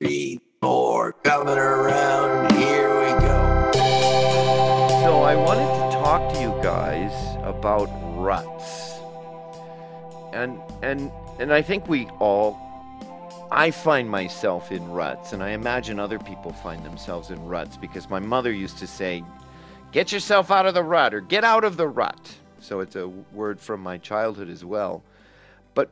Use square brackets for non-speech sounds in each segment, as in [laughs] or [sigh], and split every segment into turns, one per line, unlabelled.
three, four, coming around. Here we go.
So I wanted to talk to you guys about ruts. And and and I think we all I find myself in ruts and I imagine other people find themselves in ruts because my mother used to say get yourself out of the rut or get out of the rut. So it's a word from my childhood as well. But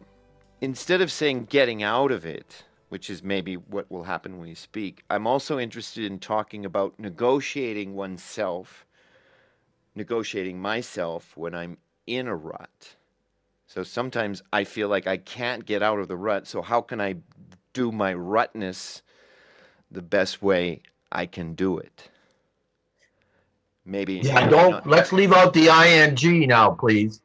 instead of saying getting out of it, which is maybe what will happen when you speak, I'm also interested in talking about negotiating oneself, negotiating myself when I'm in a rut. So sometimes I feel like I can't get out of the rut. So, how can I do my rutness the best way I can do it? Maybe.
Yeah, don't. Let's leave out the ing now, please.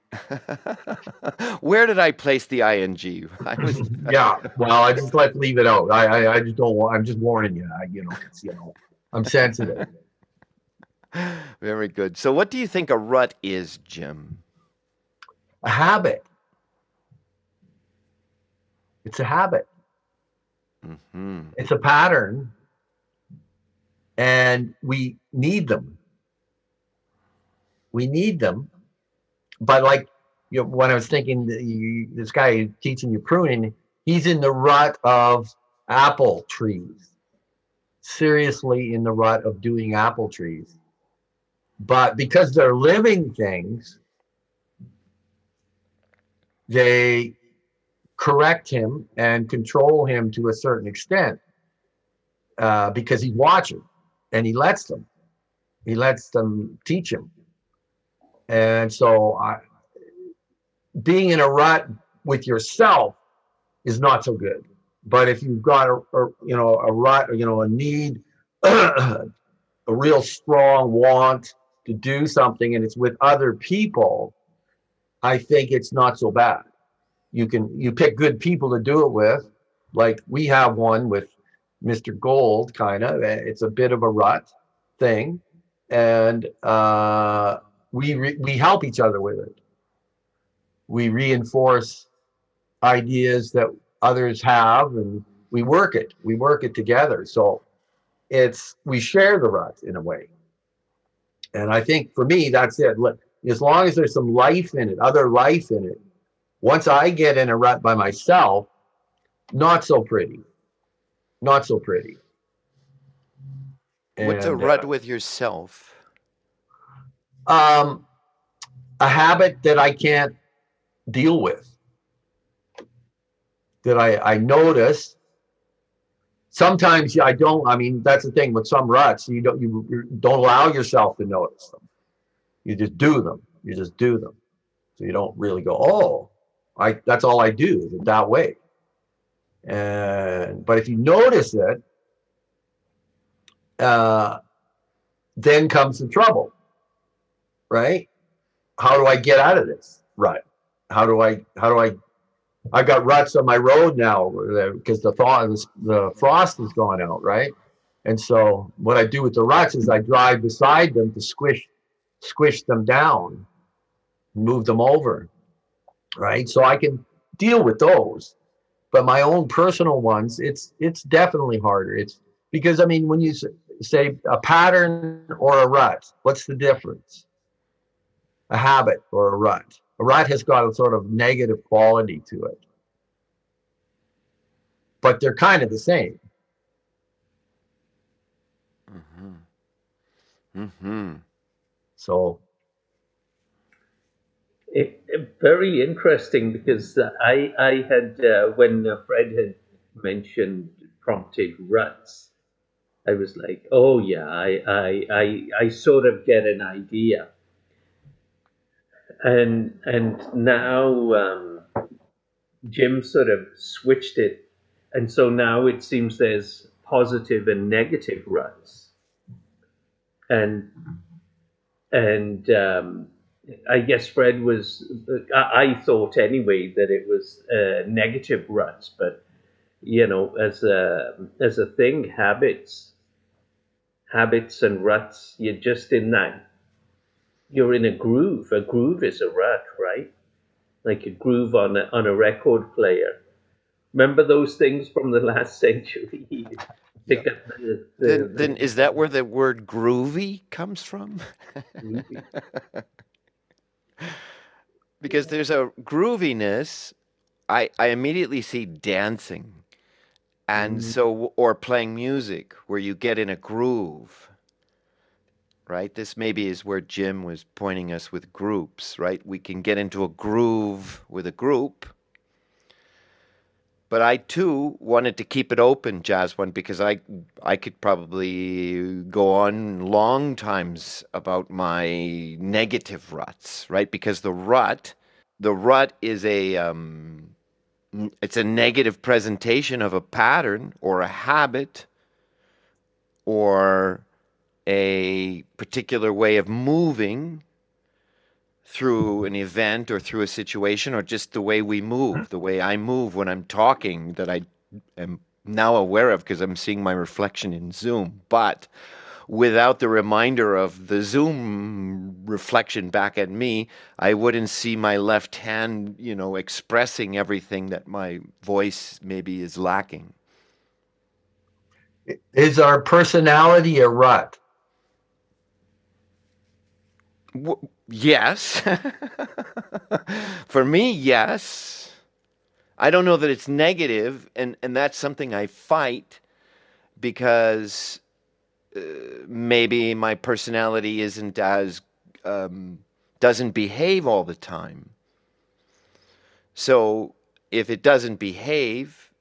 [laughs]
Where did I place the ing? [laughs] I was. [laughs]
yeah. Well, I just let's leave it out. I, I, I just don't want. I'm just warning you. I, you know, it's, you know, I'm sensitive.
Very good. So, what do you think a rut is, Jim?
A habit. It's a habit.
Mm-hmm.
It's a pattern, and we need them we need them. But like you know, when I was thinking, you, this guy teaching you pruning, he's in the rut of apple trees. Seriously, in the rut of doing apple trees. But because they're living things, they correct him and control him to a certain extent uh, because he's watching and he lets them. He lets them teach him. And so I, being in a rut with yourself is not so good. But if you've got a, a you know a rut, you know a need, [clears throat] a real strong want to do something, and it's with other people, I think it's not so bad. You can you pick good people to do it with, like we have one with Mr. Gold, kind of. It's a bit of a rut thing, and uh, we re- we help each other with it. We reinforce ideas that others have, and we work it. We work it together. So it's we share the rut in a way. And I think for me, that's it. As long as there's some life in it, other life in it. Once I get in a rut by myself, not so pretty. Not so pretty.
What's a rut uh, with yourself?
Um, a habit that I can't deal with. That I, I notice. Sometimes I don't. I mean, that's the thing with some ruts. You don't you don't allow yourself to notice them. You just do them. You just do them. So you don't really go, oh, I that's all I do that way. And but if you notice it, uh, then comes the trouble right? How do I get out of this rut? How do I, how do I, I got ruts on my road now uh, because the thaw, the frost has gone out, right? And so what I do with the ruts is I drive beside them to squish, squish them down, move them over, right? So I can deal with those. But my own personal ones, it's it's definitely harder. It's because I mean, when you say a pattern or a rut, what's the difference? A habit or a rut. A rut has got a sort of negative quality to it. But they're kind of the same.
Mm-hmm. Mm-hmm.
So
it, it, very interesting because I I had uh, when Fred had mentioned prompted ruts, I was like, oh yeah, I I I, I sort of get an idea and and now um, Jim sort of switched it, and so now it seems there's positive and negative ruts, and and um, I guess Fred was I, I, thought anyway that it was uh, negative ruts, but you know as a as a thing habits habits and ruts you're just in that you're in a groove. A groove is a rut, right? Like a groove on a, on a record player. Remember those things from the last [laughs] century? Up the, the,
Then,
the
then is that where the word groovy comes from?
groovy. [laughs]
because there's a grooviness. I, I immediately see dancing. And
Mhm.
so, or playing music where you get in a groove, right? This maybe is where Jim was pointing us with groups, right? We can get into a groove with a group. But I too wanted to keep it open, Jazz One, because I I could probably go on long times about my negative ruts, right? Because the rut, the rut is a um, it's a negative presentation of a pattern or a habit or a particular way of moving through an event or through a situation or just the way we move, hmm. the way I move when I'm talking that I am now aware of because I'm seeing my reflection in Zoom. But without the reminder of the Zoom reflection back at me, I wouldn't see my left hand, you know, expressing everything that my voice maybe is lacking.
Is our personality a rut?
W- yes. [laughs] For me, yes. I don't know that it's negative, and, and that's something I fight because uh, maybe my personality isn't as um, doesn't behave all the time. So if it doesn't behave,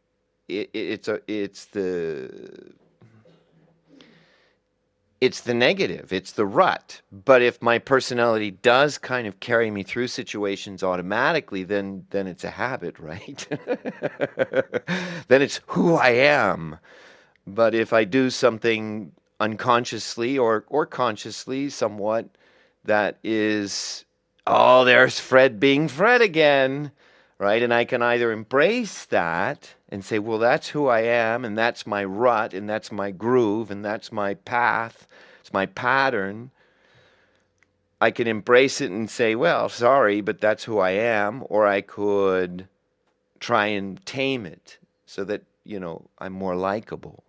it, it's a it's the it's the negative, it's the rut. But if my personality does kind of carry me through situations automatically, then then it's a habit, [laughs] right? then it's who I am. But if I do something unconsciously or or consciously somewhat that is oh, there's Fred being Fred again, right? And I can either embrace that and say, well, that's who I am, and that's my rut, and that's my groove, and that's my path, it's my pattern. I can embrace it and say, well, sorry, but that's who I am. Or I could try and tame it so that, you know, I'm more likable.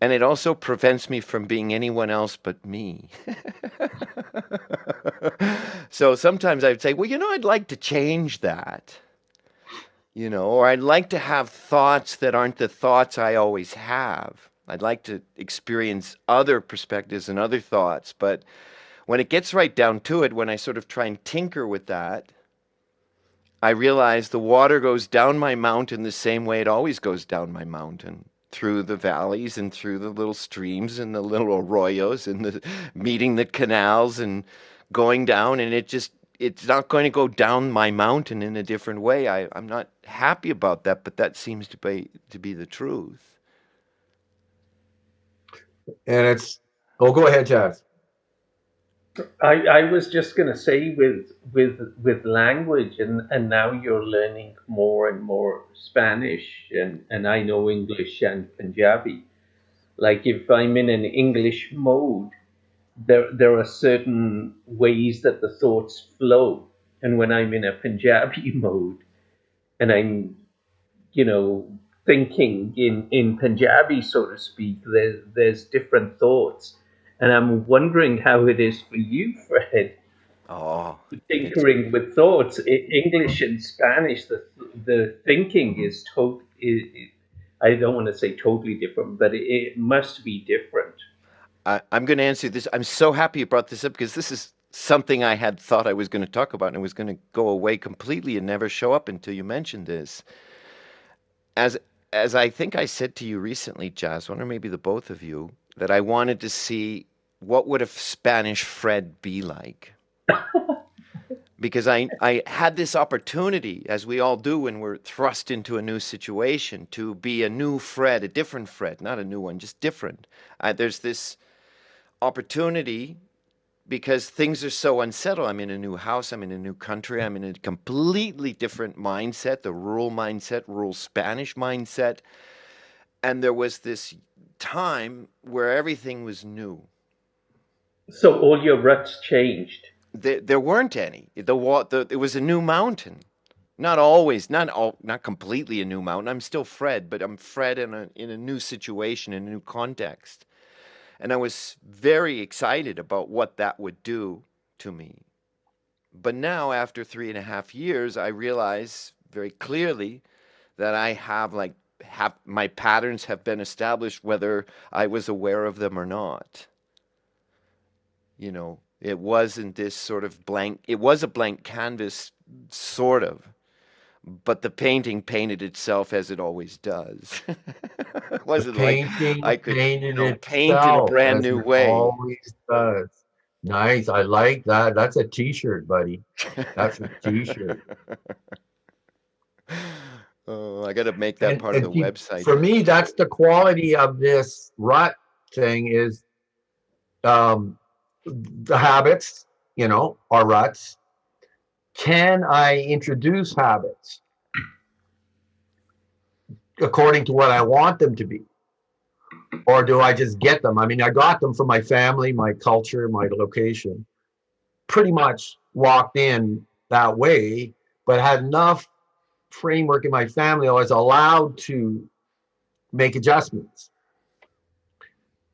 And it also prevents me from being anyone else but me. [laughs] so sometimes I'd say, well, you know, I'd like to change that. You know, or I'd like to have thoughts that aren't the thoughts I always have. I'd like to experience other perspectives and other thoughts. But when it gets right down to it, when I sort of try and tinker with that, I realize the water goes down my mountain the same way it always goes down my mountain through the valleys and through the little streams and the little arroyos and the meeting the canals and going down and it just it's not going to go down my mountain in a different way. I, I'm not happy about that, but that seems to be to be the truth.
And it's, oh, go ahead, Jazz.
I, I was just going to say with with with language and, and now you're learning more and more Spanish and, and I know English and Punjabi. Like if I'm in an English mode, there there are certain ways that the thoughts flow. And when I'm in a Punjabi [laughs] mode and I'm, you know, thinking in, in Punjabi, so to speak, there's there's different thoughts. And I'm wondering how it is for you, Fred,
Oh,
tinkering with thoughts. English and Spanish, the the thinking is to. i- I don't want to say totally different, but it, it must be different.
I, I'm going to answer this. I'm so happy you brought this up because this is something I had thought I was going to talk about and it was going to go away completely and never show up until you mentioned this. As as I think I said to you recently, Jazz One, or maybe the both of you, that I wanted to see what would a Spanish Fred be like. [laughs] because I, I had this opportunity, as we all do when we're thrust into a new situation, to be a new Fred, a different Fred, not a new one, just different. Uh, there's this opportunity because things are so unsettled. I'm in a new house, I'm in a new country, I'm in a completely different mindset, the rural mindset, rural Spanish mindset. And there was this time where everything was new.
So all your ruts changed.
There, there weren't any. The, the it was a new mountain. Not always, not all, not completely a new mountain. I'm still Fred, but I'm Fred in a in a new situation, in a new context, and I was very excited about what that would do to me. But now, after three and a half years, I realize very clearly that I have like have my patterns have been established, whether I was aware of them or not. You know, it wasn't this sort of blank. It was a blank canvas, sort of but the painting painted itself as it always does. [laughs]
The
wasn't like
painting
I could, you
painted
know, paint in a brand new
it
way.
always does. Nice. I like that. That's a t-shirt, buddy. That's a t-shirt. [laughs]
oh, I got to make that
And,
part of the
see,
website.
for me, that's the quality of this rut thing is um, the habits, you know, are ruts. Can I introduce habits according to what I want them to be? Or do I just get them? I mean, I got them from my family, my culture, my location. Pretty much walked in that way, but had enough framework in my family. I was allowed to make adjustments.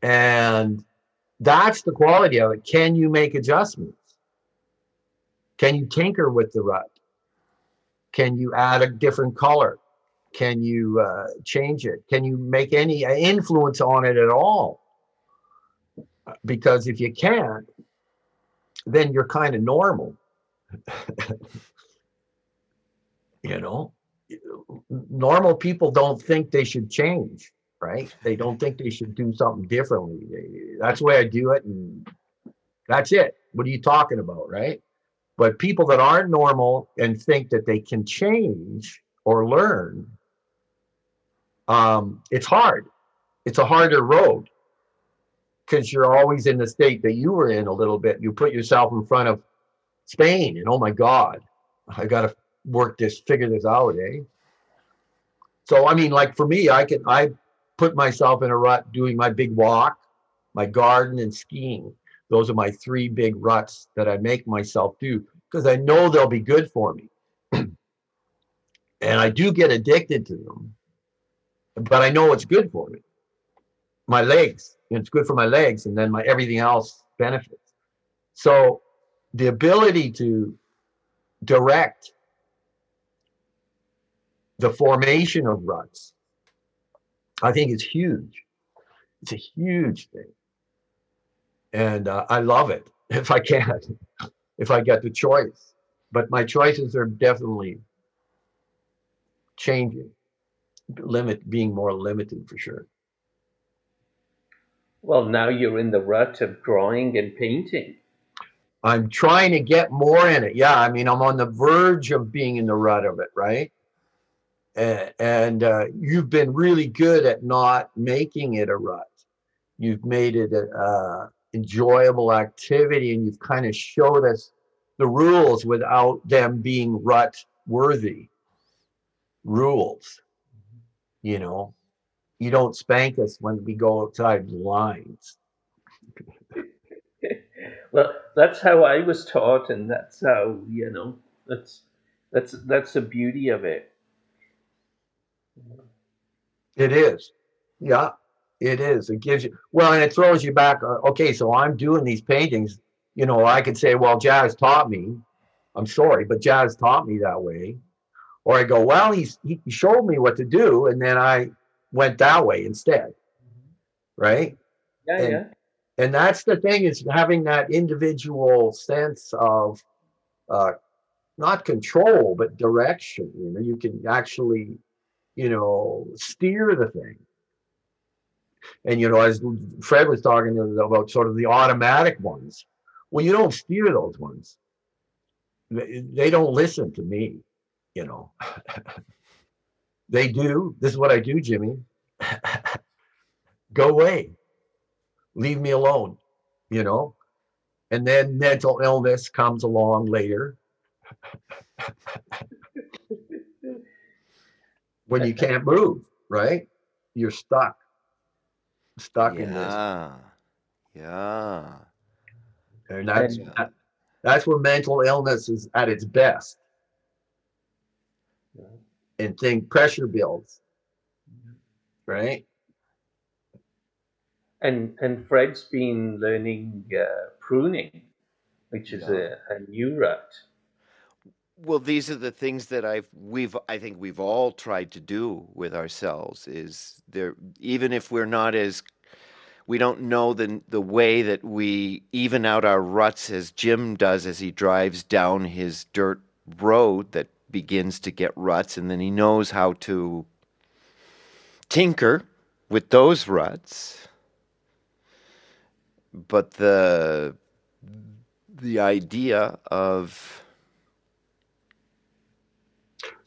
And that's the quality of it. Can you make adjustments? Can you tinker with the rut? Can you add a different color? Can you uh, change it? Can you make any influence on it at all? Because if you can't, then you're kind of normal. [laughs] you know, normal people don't think they should change, right? They don't think they should do something differently. That's the way I do it, and that's it. What are you talking about, right? But people that aren't normal and think that they can change or learn, um, it's hard. It's a harder road because you're always in the state that you were in a little bit. You put yourself in front of Spain, and oh my God, I got to work this, figure this out, eh? So I mean, like for me, I can I put myself in a rut doing my big walk, my garden, and skiing. Those are my three big ruts that I make myself do because I know they'll be good for me. [clears throat] and I do get addicted to them, but I know it's good for me. My legs, it's good for my legs, and then my everything else benefits. So the ability to direct the formation of ruts, I think is huge. It's a huge thing. And uh, I love it [laughs] if I can, if I get the choice. But my choices are definitely changing, limit being more limited for sure.
Well, now you're in the rut of drawing and painting.
I'm trying to get more in it. Yeah, I mean, I'm on the verge of being in the rut of it, right? And, and uh, you've been really good at not making it a rut. You've made it an uh, enjoyable activity, and you've kind of showed us the rules without them being rut worthy rules. You know, you don't spank us when we go outside the lines. [laughs]
Well, that's how I was taught, and that's how you know. That's that's that's the beauty of it.
It is. Yeah, it is. It gives you, well, and it throws you back. uh, Okay, so I'm doing these paintings. You know, I could say, well, Jazz taught me. I'm sorry, but Jazz taught me that way. Or I go, well, he's, he showed me what to do, and then I went that way instead. Right.
Yeah,
And-
yeah.
And that's the thing is having that individual sense of uh, not control, but direction. You know, you can actually, you know, steer the thing. And you know, as Fred was talking about sort of the automatic ones, well, you don't steer those ones. They don't listen to me, you know. [laughs] they do. This is what I do, Jimmy. [laughs] Go away. Leave me alone, you know. And then mental illness comes along later [laughs] when you can't move, right? You're stuck. Stuck in this.
Yeah. Yeah.
And that's
And-
that- that's where mental illness is at its best.
Yeah.
And think pressure builds. Right?
And and Fred's been learning uh, pruning, which is
Yeah.
a, a new rut.
Well, these are the things that I've we've I think we've all tried to do with ourselves is there even if we're not as we don't know the the way that we even out our ruts as Jim does as he drives down his dirt road that begins to get ruts and then he knows how to tinker with those ruts. But the the idea of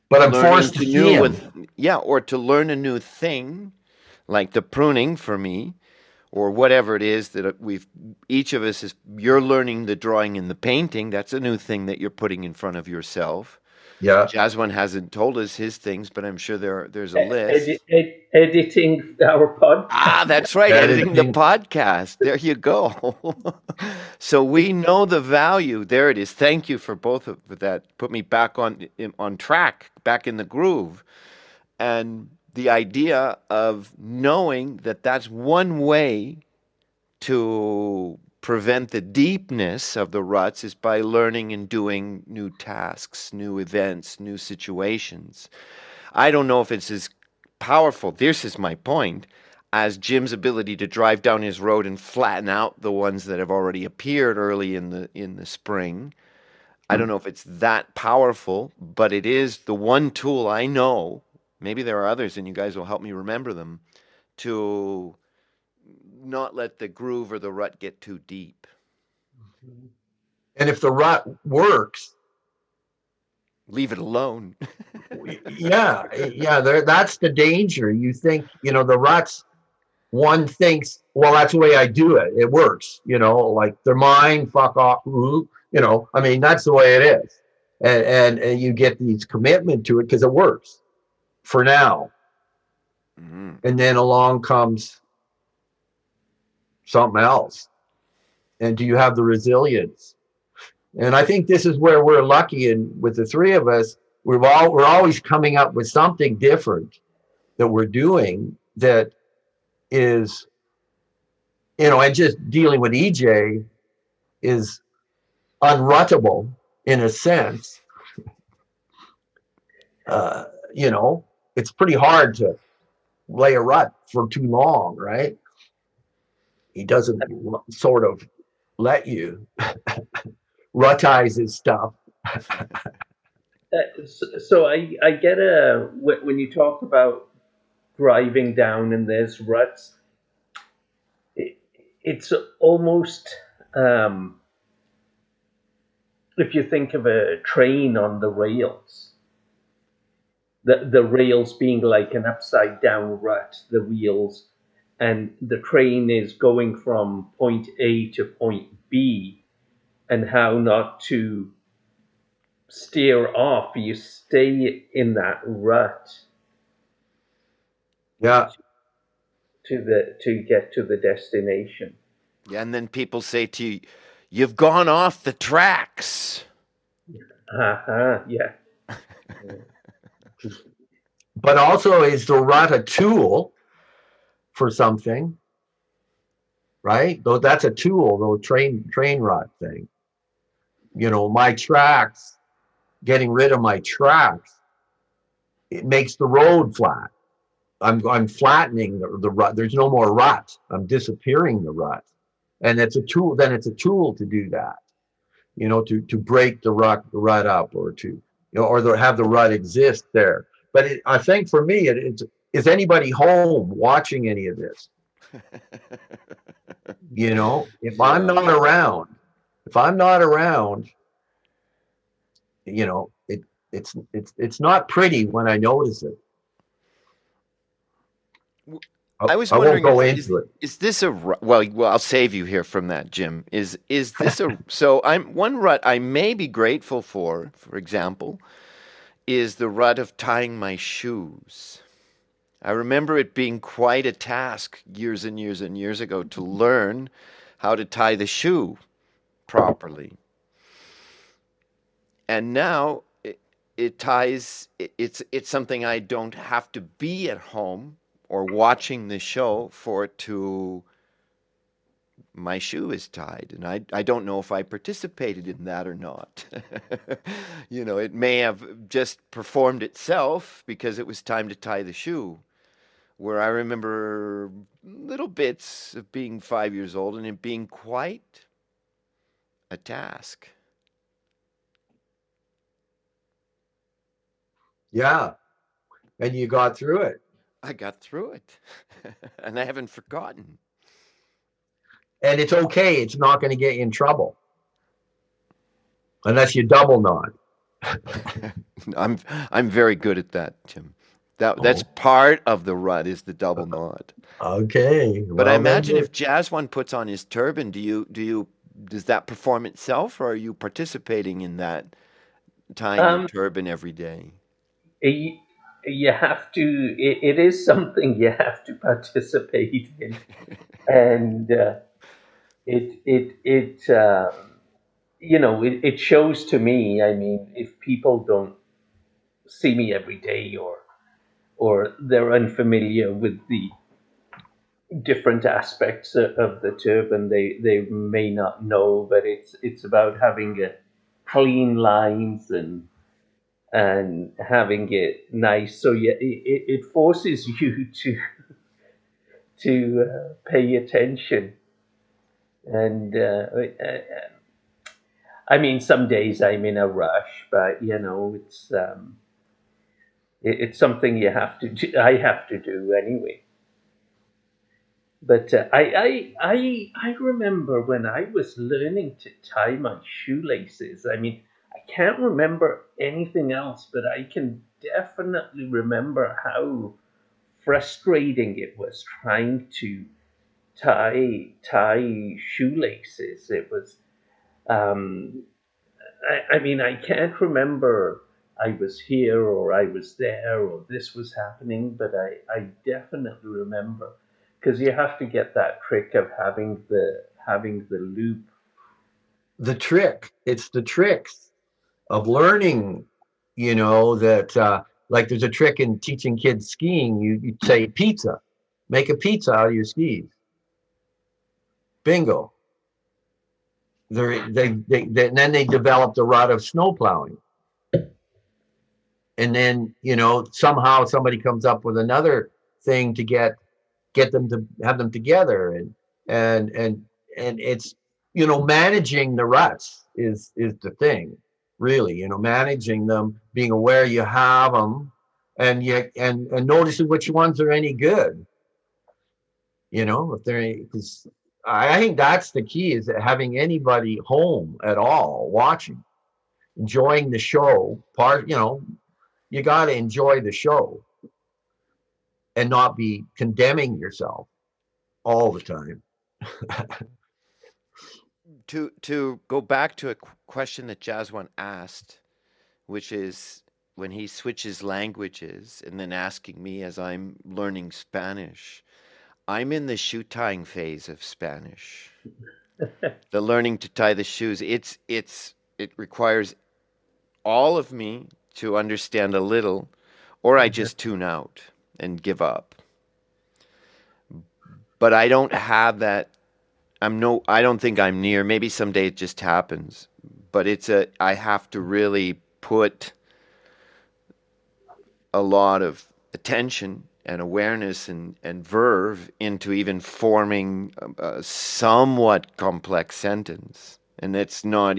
But I'm forced to
new with yeah or to learn a new thing like the pruning for me or whatever it is that uh, we've each of us is you're learning the drawing and the painting that's a new thing that you're putting in front of yourself
Yeah.
Jazz One hasn't told us his things but i'm sure there there's a list
edi- ed- editing our podcast.
Ah, that's right, editing the podcast. There you go. [laughs] so we know the value. There it is. Thank you for both of that. Put me back on on track, back in the groove, and the idea of knowing that that's one way to prevent the deepness of the ruts is by learning and doing new tasks, new events, new situations. I don't know if it's as powerful. This is my point. As Jim's ability to drive down his road and flatten out the ones that have already appeared early in the in the spring. I don't mm. know if it's that powerful, but it is the one tool I know. Maybe there are others, and you guys will help me remember them to not let the groove or the rut get too deep.
And if the rut works,
Leave it alone. [laughs]
yeah, yeah, there, that's the danger. You think, you know, the ruts, one thinks, well, that's the way I do it. It works, you know, like they're mine, fuck off, you know, I mean, that's the way it is. And, and, and you get these commitment to it because it works for now.
Mhm.
And then along comes something else. And do you have the resilience? And I think this is where we're lucky and with the three of us, we've all we're always coming up with something different that we're doing that is you know, and just dealing with EJ is unruttable in a sense. [laughs] Uh, you know, it's pretty hard to lay a rut for too long, right? He doesn't sort of let you [laughs] rutize his stuff. [laughs]
Uh, so, I, I get a when you talk about driving down and there's ruts, it, it's almost um, if you think of a train on the rails, the the rails being like an upside down rut, the wheels, and the train is going from point A to point B, and how not to steer off. You stay in that rut
Yeah,
to the to get to the destination.
Yeah, and then people say to you, "You've gone off the tracks." [laughs]
Uh-huh, yeah. [laughs]
but also is the rut a tool for something? Right? Though that's a tool, though train train rut thing. You know, my tracks, getting rid of my tracks, it makes the road flat. I'm I'm flattening the, the rut. There's no more rut. I'm disappearing the rut. And it's a tool, then it's a tool to do that. You know, to to break the rut the rut up or to you know, or the, have the rut exist there. But it, I think for me, it, it's is anybody home watching any of this? [laughs] You know, if I'm not around, if I'm not around, you know, it it's it's it's not pretty when I notice it.
I was
I
wondering is-. Is this a well? Well, I'll save you here from that, Jim. Is is this a [laughs] so? I'm one rut I may be grateful for. For example, is the rut of tying my shoes. I remember it being quite a task years and years and years ago to learn how to tie the shoe properly. And now it, it ties it, it's it's something I don't have to be at home or watching the show for it to my shoe is tied and I, I don't know if I participated in that or not. [laughs] you know, it may have just performed itself because it was time to tie the shoe. Where I remember little bits of being five years old and it being quite a task.
Yeah. And you got through it.
I got through it [laughs] and I haven't forgotten.
And it's okay. It's not going to get you in trouble. Unless you double knot. [laughs]
I'm I'm very good at that, Tim. That that's
Oh.
part of the rut is the double knot.
Okay.
But
well,
I imagine
good.
if Jazz one puts on his turban, do you do you does that perform itself, or are you participating in that tying your
Um,
turban every day?
you, you have to it, it is something you have to participate in [laughs] and uh, it it it um, you know it, it shows to me i mean if people don't see me every day or or they're unfamiliar with the different aspects of the turban they they may not know but it's it's about having a clean lines and and having it nice. So yeah, it, it forces [laughs] you to to uh, pay attention. And uh, I mean, some days I'm in a rush, but you know, it's um, it's something you have to do. I have to do anyway. But uh, I, I I I remember when I was learning to tie my shoelaces. I mean, I can't remember anything else, but I can definitely remember how frustrating it was trying to tie tie shoelaces. It was, um, I, I mean, I can't remember I was here or I was there or this was happening, but I, I definitely remember because you have to get that trick of having the having the loop.
the trick. It's the tricks of learning, you know, that uh, like there's a trick in teaching kids skiing. You, you say pizza, make a pizza out of your skis. Bingo. They're, they, they, then they developed a rod of snow plowing. And then, you know, somehow somebody comes up with another thing to get get them to have them together. And and and and it's you know managing the ruts is is the thing really you know managing them being aware you have them and you and and noticing which ones are any good. You know if they're because I, think that's the key is having anybody home at all watching enjoying the show part you know you got to enjoy the show and not be condemning yourself all the time [laughs]
To to go back to a question that Jazz one asked, which is when he switches languages and then asking me as I'm learning Spanish. I'm in the shoe tying phase of Spanish. [laughs] the learning to tie the shoes. It's it's it requires all of me to understand a little, or I mm-hmm. just tune out and give up. But I don't have that. I'm no. I don't think I'm near. Maybe someday it just happens. But it's a. I have to really put a lot of attention and awareness and, and verve into even forming a, a somewhat complex sentence. And that's not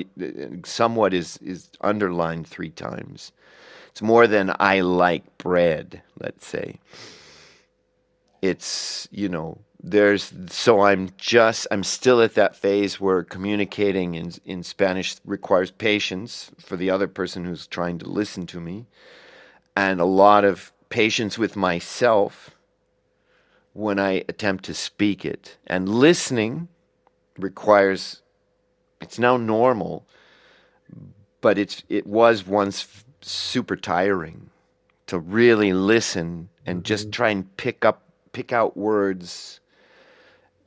somewhat is is underlined three times. It's more than I like bread, let's say. It's, you know, there's so I'm just I'm still at that phase where communicating in in Spanish requires patience for the other person who's trying to listen to me and a lot of patience with myself when I attempt to speak it. And listening requires it's now normal, but it's it was once super tiring to really listen and just mm-hmm. try and pick up pick out words.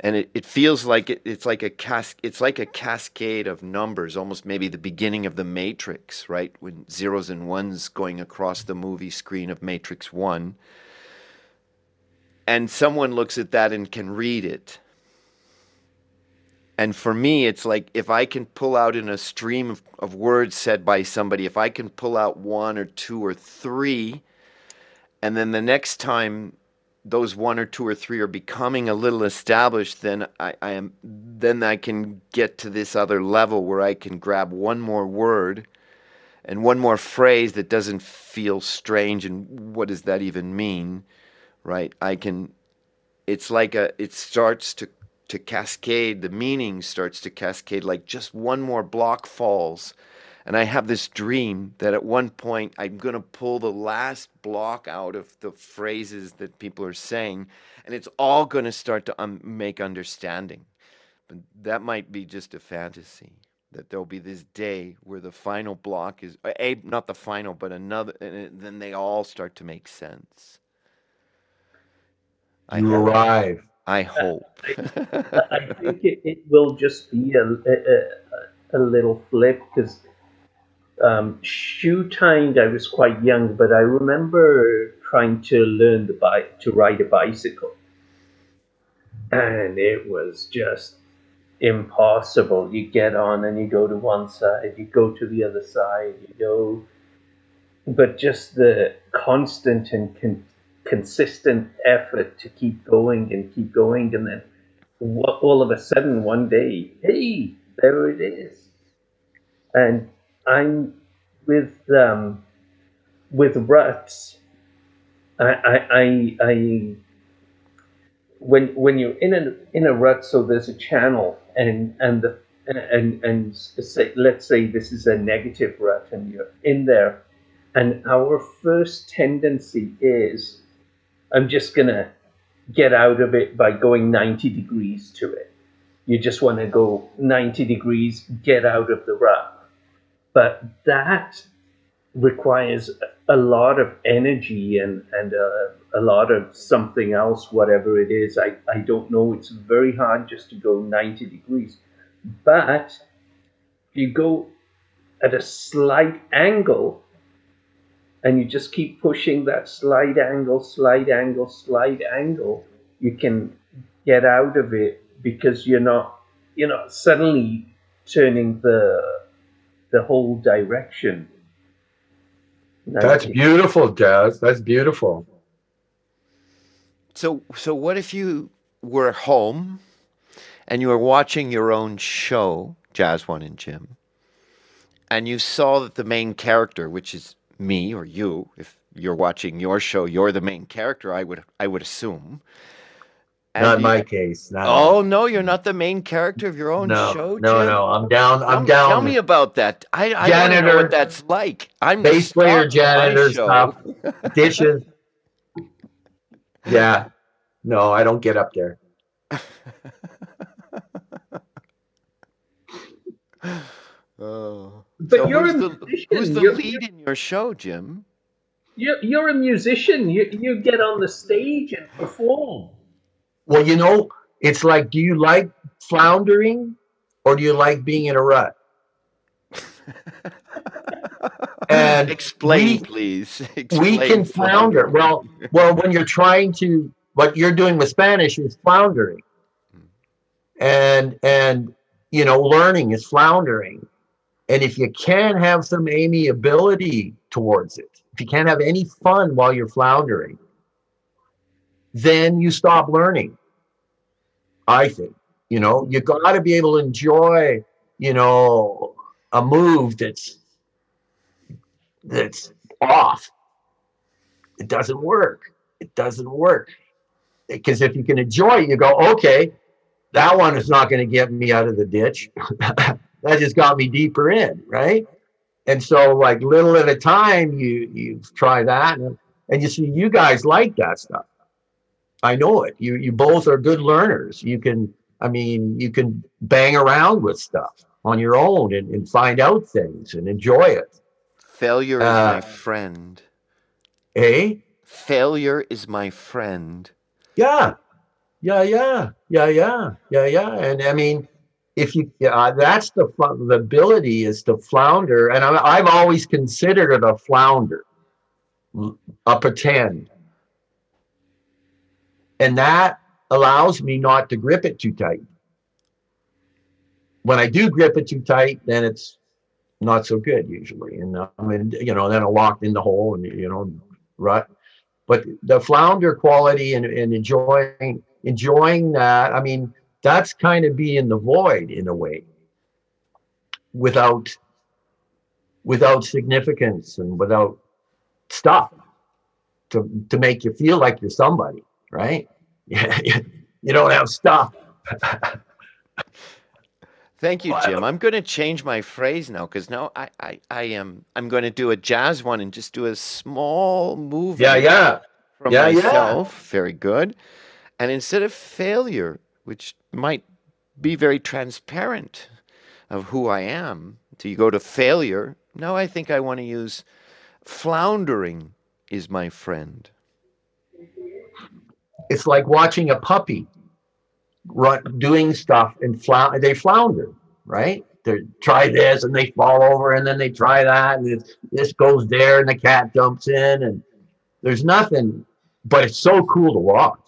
And it, it feels like it, it's like a cas- it's like a cascade of numbers almost maybe the beginning of the matrix right? When zeros and ones going across the movie screen of matrix 1 and someone looks at that and can read it and for me it's like if i can pull out in a stream of, of words said by somebody if i can pull out one or two or three and then the next time those one or two or three are becoming a little established, then I, I am then I can get to this other level where I can grab one more word and one more phrase that doesn't feel strange and what does that even mean? Right? I can it's like a it starts to to cascade, the meaning starts to cascade like just one more block falls and I have this dream that at one point I'm going to pull the last block out of the phrases that people are saying, and it's all going to start to um, make understanding. But that might be just a fantasy. That there'll be this day where the final block is a not the final, but another, and then they all start to make sense.
You arrive.
I hope.
I, I think it, it, will just be a, a, a little flip because um, shoe tying, I was quite young, but I remember trying to learn the bike to ride a bicycle, and it was just impossible. You get on and you go to one side, you go to the other side, you go, but just the constant and con- consistent effort to keep going and keep going, and then all of a sudden one day, hey, there it is, and I'm with um, with ruts. I, I, I, I, when when you're in a in a rut, so there's a channel, and and the and and say, let's say this is a negative rut, and you're in there, and our first tendency is, I'm just gonna get out of it by going 90 degrees to it. You just want to go 90 degrees, get out of the rut but that requires a lot of energy and and uh, a lot of something else, whatever it is. I, I don't know. It's very hard just to go 90 degrees. But if you go at a slight angle and you just keep pushing that slight angle, slight angle, slight angle, you can get out of it because you're not, you're not suddenly turning the the whole direction.
That's beautiful, Jazz. That's beautiful.
So, so what if you were home and you were watching your own show, Jazz One and Jim, and you saw that the main character, which is me or you, if you're watching your show, you're the main character. I would, I would assume
and not you, my case. Not
oh no, you're not the main character of your own
no,
show.
No,
Jim?
no, I'm down. I'm
tell,
down.
Tell me about that. I, I janitor, know what that's like. I'm
bass player, janitor stuff, [laughs] dishes. Yeah, no, I don't get up there. [laughs]
oh,
but
so
you're
who's
a
the,
musician.
who's the
you're,
lead in your show, Jim?
You're, you're a musician. You, you get on the stage and perform.
Well, you know, it's like, do you like floundering or do you like being in a rut? [laughs]
and explain, we, please. [laughs]
Explain we can flounder. Well, well, when you're trying to, what you're doing with Spanish is floundering, hmm. and and you know, learning is floundering. And if you can't have some amiability towards it, if you can't have any fun while you're floundering, then you stop learning. I think, you know, you got to be able to enjoy, you know, a move that's that's off. It doesn't work. It doesn't work. Because if you can enjoy it, you go, okay, that one is not going to get me out of the ditch. [laughs] that just got me deeper in, right? And so, like little at a time, you you try that, and, and you see you guys like that stuff. I know it. You you both are good learners. You can, I mean, you can bang around with stuff on your own and, and find out things and enjoy it.
Failure uh, is my friend.
Eh?
Failure is my friend.
Yeah. yeah, yeah, yeah, yeah, yeah, yeah. And I mean, if you, yeah, that's the the ability is to flounder. And I, I've always considered it a flounder, a pretend. And that allows me not to grip it too tight. When I do grip it too tight, then it's not so good usually. And um, I mean, you know, then I locked in the hole and, you know, rut. But the flounder quality and, and enjoying enjoying that, I mean, that's kind of being the void in a way without without significance and without stuff to to make you feel like you're somebody, right? [laughs] you don't have stuff. [laughs]
Thank you, Jim. I'm going to change my phrase now because now I, I, I am I'm going to do a jazz one and just do a small movement.
Yeah, yeah.
From
yeah,
myself.
Yeah.
Very good. And instead of failure, which might be very transparent of who I am, to you go to failure. No, I think I want to use floundering is my friend.
It's like watching a puppy run doing stuff and flounder. They flounder, right? They try this and they fall over, and then they try that, and this goes there, and the cat jumps in, and there's nothing, but it's so cool to watch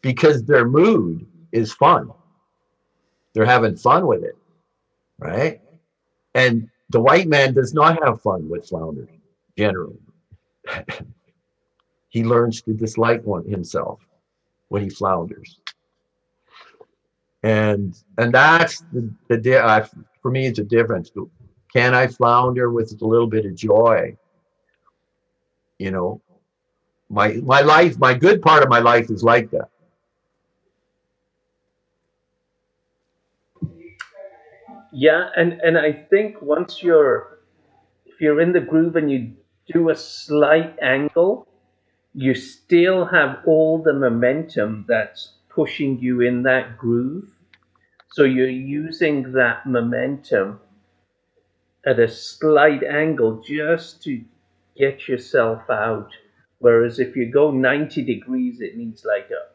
because their mood is fun. They're having fun with it, right? And the white man does not have fun with floundering generally. [laughs] he learns to dislike one himself when he flounders and and that's the the uh, for me it's a difference can i flounder with a little bit of joy you know my my life my good part of my life is like that
yeah and and i think once you're if you're in the groove and you do a slight angle you still have all the momentum that's pushing you in that groove. So you're using that momentum at a slight angle just to get yourself out. Whereas if you go 90 degrees, it needs like a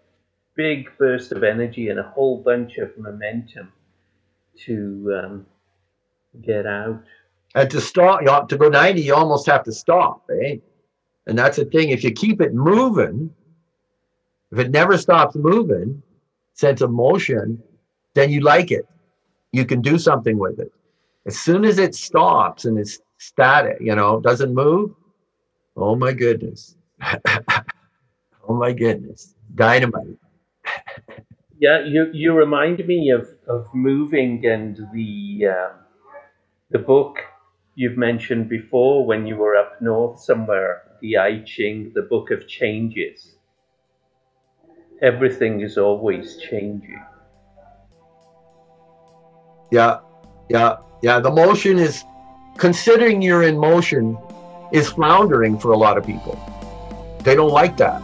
big burst of energy and a whole bunch of momentum to um, get out.
And to stop, you have to go 90, you almost have to stop, right? And that's the thing. If you keep it moving, if it never stops moving, sense of motion, then you like it. You can do something with it. As soon as it stops and it's static, you know, doesn't move, oh my goodness. [laughs] oh my goodness. Dynamite.
Yeah, you, you remind me of, of moving and the uh, the book you've mentioned before when you were up north somewhere, the I Ching, the book of changes everything is always changing.
Yeah, yeah, yeah. The motion is considering you're in motion is floundering for a lot of people. They don't like that.